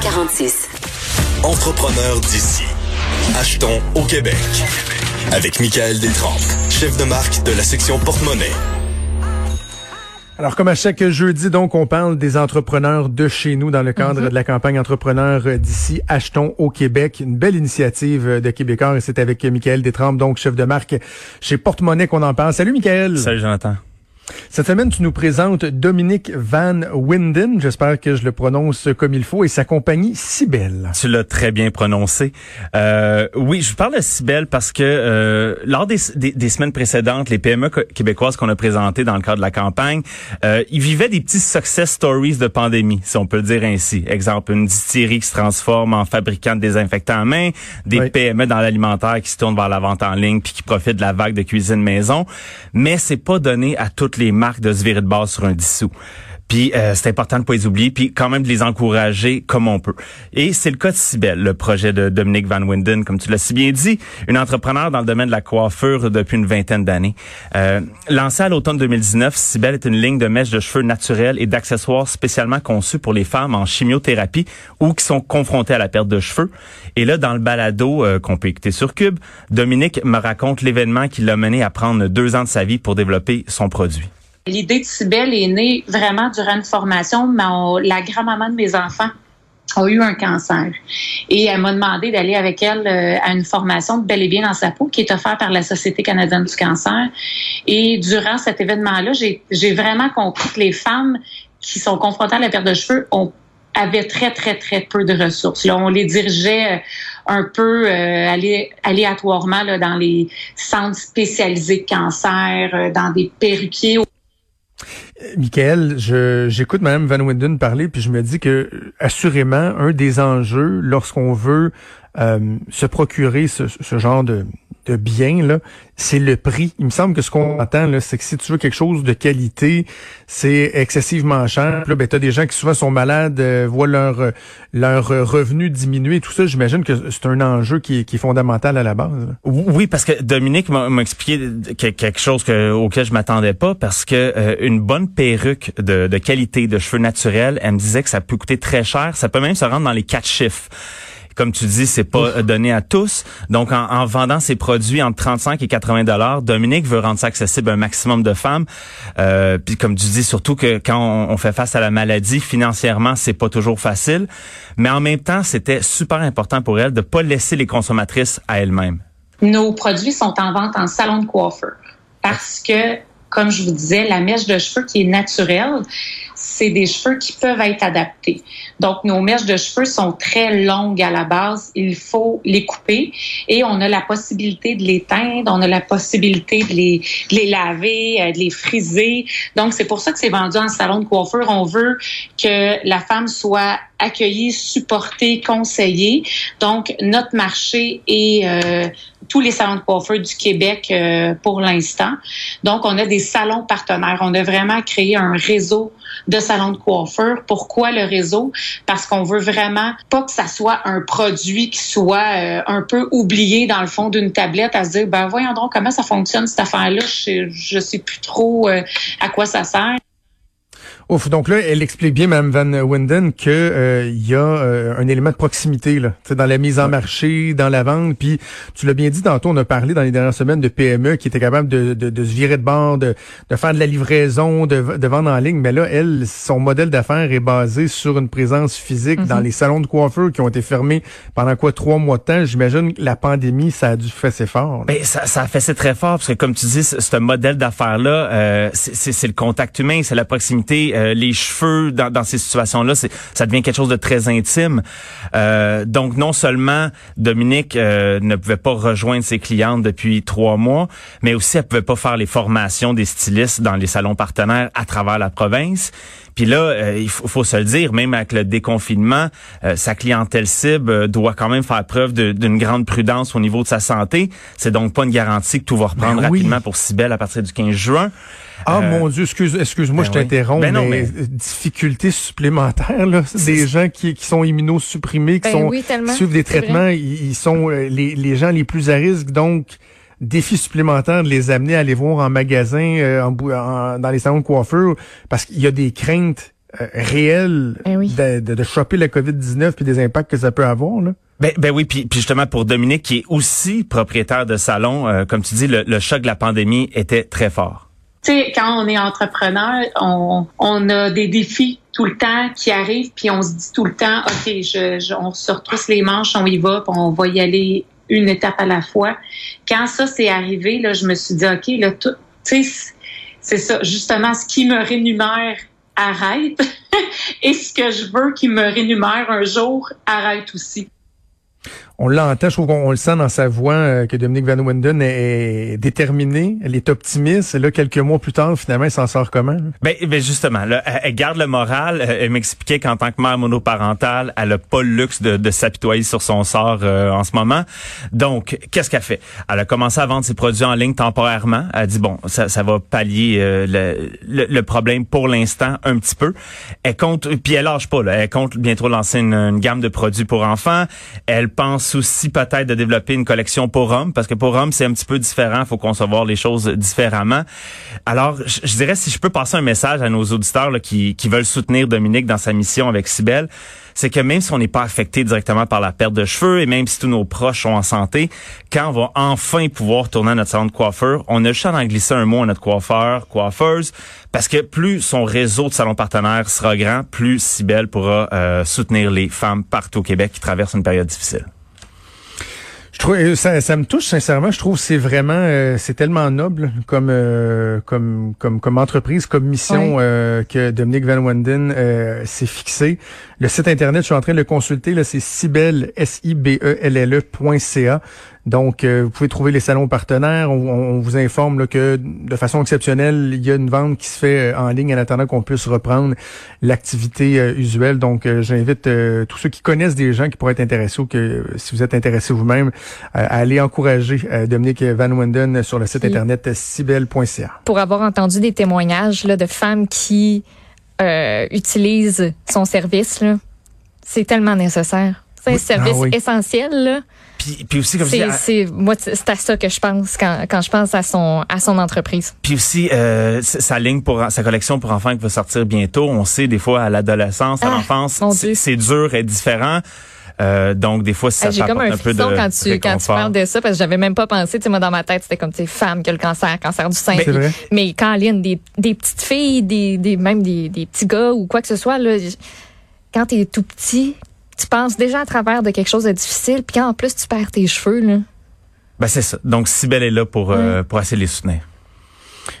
2346. Entrepreneur d'ici. Achetons au Québec. Avec Michael Détrempe, chef de marque de la section porte-monnaie. Alors, comme à chaque jeudi, donc, on parle des entrepreneurs de chez nous dans le cadre Mhm. de la campagne Entrepreneurs d'ici, Achetons au Québec. Une belle initiative de Québécois et c'est avec Michael Détrempe, donc chef de marque chez Porte-Monnaie qu'on en parle. Salut, Michael. Salut Jonathan. Cette semaine, tu nous présentes Dominique Van Winden. J'espère que je le prononce comme il faut et sa compagnie Cybelle. Tu l'as très bien prononcé. Euh, oui, je parle de Cybelle parce que euh, lors des, des, des semaines précédentes, les PME co- québécoises qu'on a présentées dans le cadre de la campagne, euh, ils vivaient des petits success stories de pandémie, si on peut le dire ainsi. Exemple, une distillerie qui se transforme en fabricant de désinfectants à main, des Oui. PME dans l'alimentaire qui se tournent vers la vente en ligne puis qui profitent de la vague de cuisine maison. Mais c'est pas donné à toutes les marques de se virer de base sur un dissous. Puis euh, c'est important de pas les oublier, puis quand même de les encourager comme on peut. Et c'est le cas de Cybelle, le projet de Dominique Van Winden, comme tu l'as si bien dit, une entrepreneur dans le domaine de la coiffure depuis une vingtaine d'années. Euh, lancée à l'automne 2019, Cybelle est une ligne de mèches de cheveux naturels et d'accessoires spécialement conçus pour les femmes en chimiothérapie ou qui sont confrontées à la perte de cheveux. Et là, dans le balado euh, qu'on peut écouter sur Cube, Dominique me raconte l'événement qui l'a mené à prendre deux ans de sa vie pour développer son produit. L'idée de Cybelle est née vraiment durant une formation. Mon- la grand-maman de mes enfants a eu un cancer. Et elle m'a demandé d'aller avec elle euh, à une formation de bel et bien dans sa peau qui est offerte par la Société canadienne du cancer. Et durant cet événement-là, j'ai vraiment compris que les femmes qui sont confrontées à la perte de cheveux ont avaient très, très, très peu de ressources. Là, on les dirigeait euh, un peu euh, aléatoirement dans les centres spécialisés de cancer, dans des perruquiers Michael, j'écoute Mme Van Winden parler, puis je me dis que, assurément, un des enjeux lorsqu'on veut euh, se procurer ce, ce genre de, de bien, c'est le prix. Il me semble que ce qu'on entend, c'est que si tu veux quelque chose de qualité, c'est excessivement cher. Puis Là, ben, t'as des gens qui souvent sont malades, euh, voient leur, euh, leur revenu diminuer. Tout ça, j'imagine que c'est un enjeu qui qui est fondamental à la base. là. Oui, parce que Dominique m'a expliqué que- quelque chose que, auquel je m'attendais pas, parce que euh, une bonne perruque de, de qualité, de cheveux naturels, elle me disait que ça peut coûter très cher. Ça peut même se rendre dans les quatre chiffres. Comme tu dis, c'est pas donné à tous. Donc, en, en vendant ses produits entre 35 et 80 dollars, Dominique veut rendre ça accessible à un maximum de femmes. Euh, puis, comme tu dis, surtout que quand on, on fait face à la maladie, financièrement, c'est pas toujours facile. Mais en même temps, c'était super important pour elle de pas laisser les consommatrices à elles-mêmes. Nos produits sont en vente en salon de coiffeur parce que, comme je vous disais, la mèche de cheveux qui est naturelle, c'est des cheveux qui peuvent être adaptés. Donc, nos mèches de cheveux sont très longues à la base. Il faut les couper et on a la possibilité de les teindre, on a la possibilité de les, les laver, euh, de les friser. Donc, c'est pour ça que c'est vendu en salon de coiffeur. On veut que la femme soit accueillie, supportée, conseillée. Donc, notre marché est euh, tous les salons de coiffeur du Québec euh, pour l'instant. Donc, on a des salons partenaires. On a vraiment créé un réseau de salons de coiffeur. Pourquoi le réseau? Parce qu'on veut vraiment pas que ça soit un produit qui soit euh, un peu oublié dans le fond d'une tablette à se dire, ben voyons donc comment ça fonctionne cette affaire-là? Je je sais plus trop euh, à quoi ça sert. Ouf, donc là, elle explique bien, Mme Van Winden, que euh, il y a euh, un élément de proximité là, dans la mise en marché, dans la vente. Puis tu l'as bien dit tantôt, on a parlé dans les dernières semaines de PME qui étaient capables de, de, de se virer de bord, de, de faire de la livraison, de, de vendre en ligne. Mais là, elle, son modèle d'affaires est basé sur une présence physique dans les salons de coiffeurs qui ont été fermés pendant quoi trois mois de temps. J'imagine que la pandémie, ça a dû fesser fort. là. Ben, ça, ça a fait très fort parce que comme tu dis, ce, modèle d'affaires-là, euh, c'est le contact humain, c'est la proximité, euh, les cheveux dans, dans ces situations-là, ça devient quelque chose de très intime. Euh, donc non seulement Dominique euh, ne pouvait pas rejoindre ses clientes depuis trois mois, mais aussi elle pouvait pas faire les formations des stylistes dans les salons partenaires à travers la province. Puis là, euh, il faut, faut, se le dire, même avec le déconfinement, euh, sa clientèle cible euh, doit quand même faire preuve d'une grande prudence au niveau de sa santé. C'est donc pas une garantie que tout va reprendre Ben oui. rapidement pour Cybelle à partir du 15 juin. Ah Euh, mon Dieu, excuse, excuse-moi, ben je t'interromps. Ben non, mais, mais- difficultés supplémentaires, là. Des gens qui, qui sont immunosupprimés, qui Ben sont oui, suivent des traitements, ils, ils sont euh, les, les gens les plus à risque, donc défi supplémentaire de les amener à aller voir en magasin, euh, en, bou- en- dans les salons de coiffure, parce qu'il y a des craintes euh, réelles Ben oui. de, de, de choper la COVID-19 puis des impacts que ça peut avoir. Là. Ben, ben oui, puis, puis justement pour Dominique, qui est aussi propriétaire de salon, euh, comme tu dis, le, le choc de la pandémie était très fort. Tu sais, quand on est entrepreneur, on, on a des défis tout le temps qui arrivent, puis on se dit tout le temps, OK, je, je- on se retrousse les manches, on y va, puis on va y aller une étape à la fois. Quand ça s'est arrivé, là, je me suis dit, OK, là, tout, c'est ça, justement, ce qui me rémunère arrête, et ce que je veux qui me rémunère un jour arrête aussi. On l'entend, je trouve qu'on on le sent dans sa voix euh, que Dominique Van Winden est, est déterminée, elle est optimiste. Et là, quelques mois plus tard, finalement, elle s'en sort comment? là? Ben, justement, elle, garde le moral. Euh, Elle m'expliquait qu'en tant que mère monoparentale, elle a pas le luxe de, s'apitoyer sur son sort euh, en ce moment. Donc, qu'est-ce qu'elle fait? Elle a commencé à vendre ses produits en ligne temporairement. Elle a dit, bon, ça, ça va pallier le, problème pour l'instant un petit peu. Elle compte, puis elle lâche pas. Elle compte bientôt lancer une, une gamme de produits pour enfants. Elle pense aussi peut-être de développer une collection pour hommes, parce que pour hommes, c'est un petit peu différent. Faut concevoir les choses différemment. Alors, je, je dirais, si je peux passer un message à nos auditeurs là, qui, qui veulent soutenir Dominique dans sa mission avec Cybelle, c'est que même si on n'est pas affecté directement par la perte de cheveux et même si tous nos proches sont en santé, quand on va enfin pouvoir tourner à notre salon de coiffeur, on a juste à en glisser un mot à notre coiffeur, coiffeuse, parce que plus son réseau de salons partenaires sera grand, plus Cybelle pourra euh, soutenir les femmes partout au Québec qui traversent une période difficile. Je trouve euh, ça, ça me touche sincèrement. Je trouve que c'est vraiment euh, c'est tellement noble comme euh, comme comme comme entreprise, comme mission euh, que Dominique Van Wenden euh, s'est fixé. Le site internet, je suis en train de le consulter là, c'est cibelle s i b e l l e.ca. Donc euh, vous pouvez trouver les salons partenaires. On, on vous informe là, que de façon exceptionnelle, il y a une vente qui se fait euh, en ligne en attendant qu'on puisse reprendre l'activité euh, usuelle. Donc euh, j'invite euh, tous ceux qui connaissent des gens qui pourraient être intéressés ou que si vous êtes intéressé vous-même euh, à aller encourager euh, Dominique Van Wenden sur le site internet cibel.ca. pour avoir entendu des témoignages là, de femmes qui euh, utilisent son service, là, c'est tellement nécessaire. C'est un service Ah oui. essentiel. Là. Puis, puis aussi, comme C'est, moi, c'est à ça que je pense quand, quand je pense à son, à son entreprise. Puis aussi, euh, sa ligne pour sa collection pour enfants qui va sortir bientôt. On sait des fois à l'adolescence, à Ah, l'enfance, c'est dur et différent. Euh, donc des fois, ça Ah, J'ai comme un un peu de quand tu, quand tu parles de ça, parce que j'avais même pas pensé. Tu sais, moi, dans ma tête, c'était comme, tu sais, femme qui a le cancer, cancer du sein. Vrai. Mais quand Aline, des, des petites filles, des, des, même des, des petits gars ou quoi que ce soit, là, quand t'es tout petit, tu penses déjà à travers de quelque chose de difficile, puis quand en plus tu perds tes cheveux, là? Ben c'est ça. Donc Sibelle est là pour euh, pour essayer de les soutenir.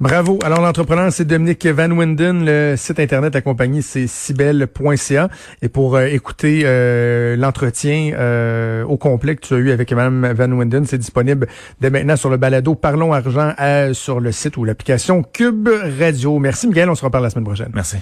Bravo. Alors, l'entrepreneur, c'est Dominique Van Winden. Le site Internet de la compagnie, c'est cibel.ca. Et pour euh, écouter euh, l'entretien euh, au complet que tu as eu avec Mme Van Winden, c'est disponible dès maintenant sur le balado Parlons Argent euh, sur le site ou l'application Cube Radio. Merci, Miguel. On se reparle la semaine prochaine. Merci.